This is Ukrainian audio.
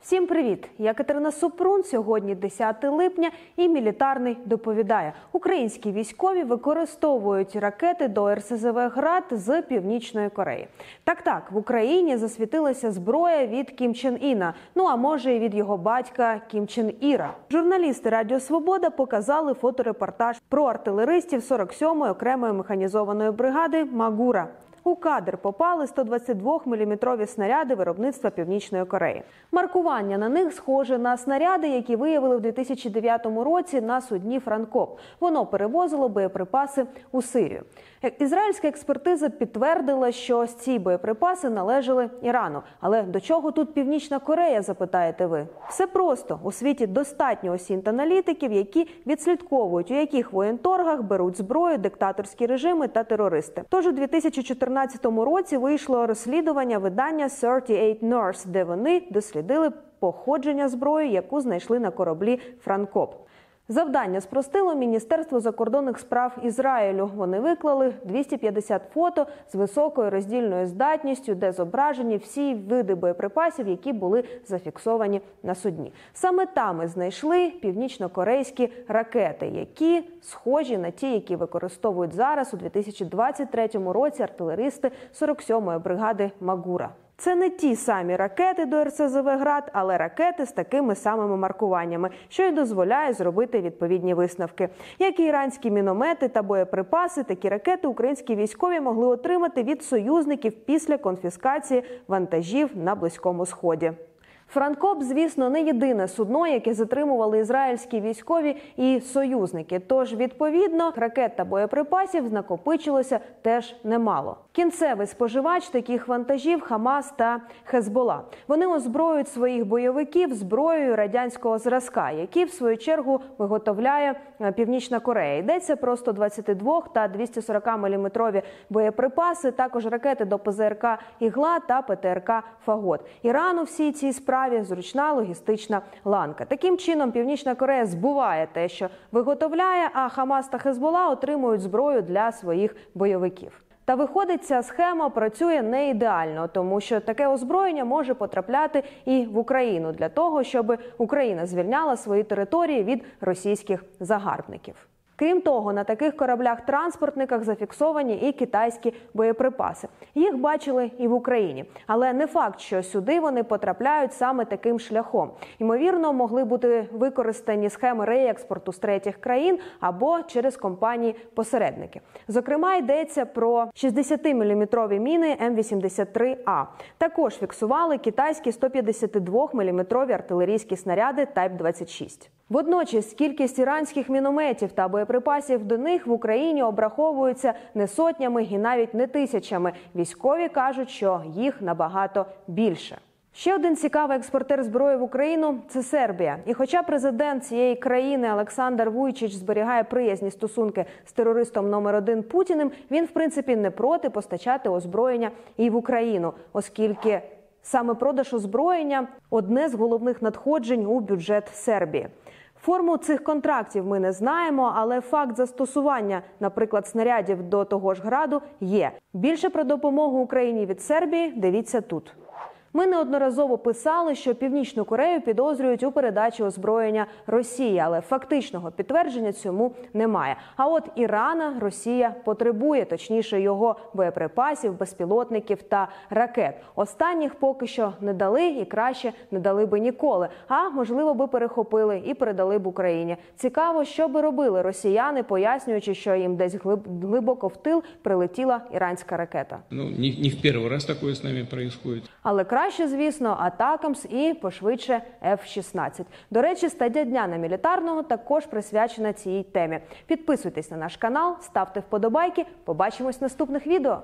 Всім привіт! Я Катерина Супрун. Сьогодні 10 липня, і мілітарний доповідає: українські військові використовують ракети до РСЗВ ГРАД з північної Кореї. Так, так в Україні засвітилася зброя від Кім Чен Іна. Ну а може і від його батька Кім Чен Іра. Журналісти Радіо Свобода показали фоторепортаж про артилеристів 47-ї окремої механізованої бригади Магура. У кадр попали 122-мм снаряди виробництва Північної Кореї. Маркування на них схоже на снаряди, які виявили в 2009 році на судні Франкоп. Воно перевозило боєприпаси у Сирію. Е, Ізраїльська експертиза підтвердила, що ці боєприпаси належали Ірану. Але до чого тут Північна Корея? Запитаєте ви? Все просто у світі достатньо осінь аналітиків, які відслідковують, у яких воєнторгах беруть зброю диктаторські режими та терористи. Тож у 2014 році вийшло розслідування видання 38 North, де вони дослідили походження зброї, яку знайшли на кораблі Франкоп. Завдання спростило Міністерство закордонних справ Ізраїлю. Вони виклали 250 фото з високою роздільною здатністю, де зображені всі види боєприпасів, які були зафіксовані на судні. Саме там і знайшли північно-корейські ракети, які схожі на ті, які використовують зараз у 2023 році артилеристи 47-ї бригади Магура. Це не ті самі ракети до РСЗВ «Град», але ракети з такими самими маркуваннями, що й дозволяє зробити відповідні висновки. Як і іранські міномети та боєприпаси, такі ракети українські військові могли отримати від союзників після конфіскації вантажів на близькому сході. Франкоп, звісно, не єдине судно, яке затримували ізраїльські військові і союзники. Тож, відповідно, ракет та боєприпасів накопичилося теж немало. Кінцевий споживач таких вантажів Хамас та Хезбола. Вони озброюють своїх бойовиків зброєю радянського зразка, які в свою чергу виготовляє е, Північна Корея. Йдеться про 122 та 240 мм боєприпаси, також ракети до ПЗРК Ігла та ПТРК Фагот. Ірану всі ці справи зручна логістична ланка. Таким чином, Північна Корея збуває те, що виготовляє, а Хамас та Хезбола отримують зброю для своїх бойовиків. Та виходить, ця схема працює не ідеально, тому що таке озброєння може потрапляти і в Україну для того, щоб Україна звільняла свої території від російських загарбників. Крім того, на таких кораблях-транспортниках зафіксовані і китайські боєприпаси. Їх бачили і в Україні, але не факт, що сюди вони потрапляють саме таким шляхом. Ймовірно, могли бути використані схеми реекспорту з третіх країн або через компанії-посередники. Зокрема, йдеться про 60-мм міни М83А. Також фіксували китайські 152-мм артилерійські снаряди Type 26 Водночас кількість іранських мінометів та боєприпасів до них в Україні обраховується не сотнями і навіть не тисячами. Військові кажуть, що їх набагато більше. Ще один цікавий експортер зброї в Україну це Сербія. І хоча президент цієї країни Олександр Вуйчич зберігає приязні стосунки з терористом номер один Путіним, він в принципі не проти постачати озброєння і в Україну, оскільки саме продаж озброєння одне з головних надходжень у бюджет Сербії. Форму цих контрактів ми не знаємо, але факт застосування, наприклад, снарядів до того ж граду, є. Більше про допомогу Україні від Сербії дивіться тут. Ми неодноразово писали, що Північну Корею підозрюють у передачі озброєння Росії, але фактичного підтвердження цьому немає. А от Ірана Росія потребує, точніше, його боєприпасів, безпілотників та ракет. Останніх поки що не дали і краще не дали би ніколи. А можливо би перехопили і передали б Україні. Цікаво, що би робили росіяни, пояснюючи, що їм десь глиб- глибоко в тил прилетіла іранська ракета. Ну, не, не в первый раз такое с нами происходит. Але краще, звісно, Атакамс і пошвидше F-16. До речі, стадія дня на мілітарного також присвячена цій темі. Підписуйтесь на наш канал, ставте вподобайки. Побачимось в наступних відео.